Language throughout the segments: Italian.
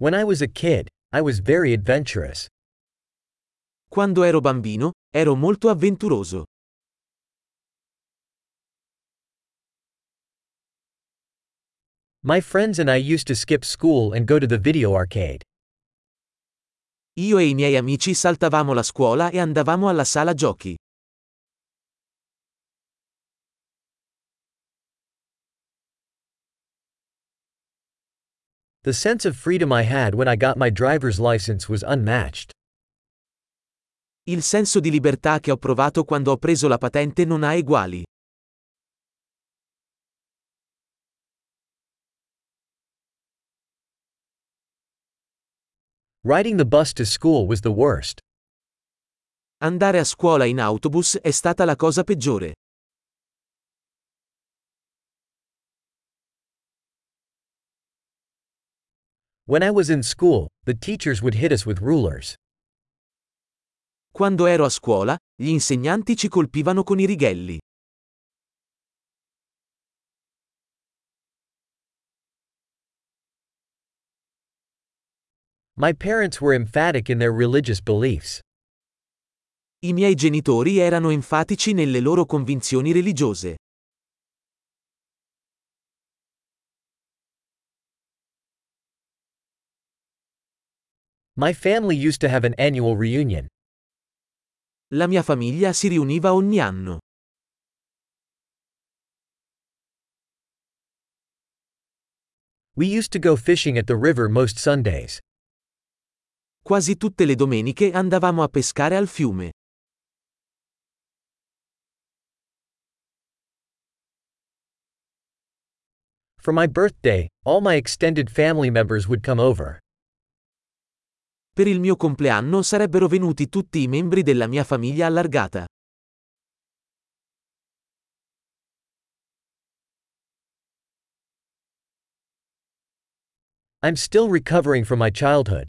When I was a kid, I was very adventurous. Quando ero bambino, ero molto avventuroso. My friends and I used to skip school and go to the video arcade. Io e i miei amici saltavamo la scuola e andavamo alla sala giochi. The sense of freedom I had when I got my driver's license was unmatched. Il senso di libertà che ho provato quando ho preso la patente non ha eguali. Riding the bus to school was the worst. Andare a scuola in autobus è stata la cosa peggiore. When I was in school, the teachers would hit us with rulers. Quando ero a scuola, gli insegnanti ci colpivano con i righelli. My parents were emphatic in their religious beliefs. I miei genitori erano enfatici nelle loro convinzioni religiose. My family used to have an annual reunion. La mia famiglia si riuniva ogni anno. We used to go fishing at the river most Sundays. Quasi tutte le domeniche andavamo a pescare al fiume. For my birthday, all my extended family members would come over. Per il mio compleanno sarebbero venuti tutti i membri della mia famiglia allargata. I'm still recovering from my childhood.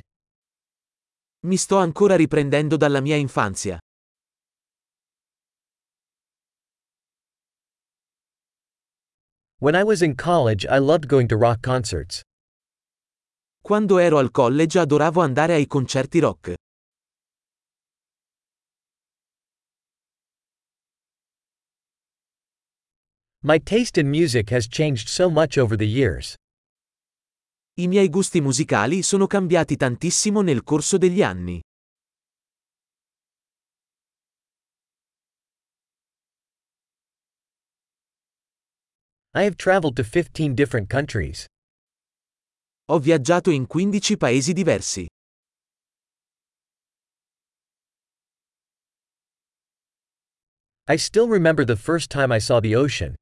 Mi sto ancora riprendendo dalla mia infanzia. When I was in college, I loved going to rock concerts. Quando ero al college adoravo andare ai concerti rock. My taste in music has changed so much over the years. I miei gusti musicali sono cambiati tantissimo nel corso degli anni. I have traveled to 15 different countries. Ho viaggiato in 15 paesi diversi. I still remember the first time I saw the ocean.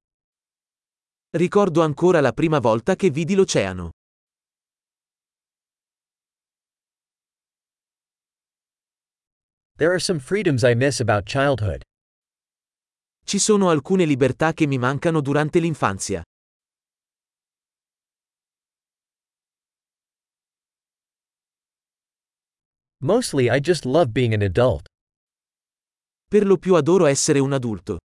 Ricordo ancora la prima volta che vidi l'oceano. There are some freedoms I miss about childhood. Ci sono alcune libertà che mi mancano durante l'infanzia. Mostly I just love being an adult. Per lo più adoro essere un adulto.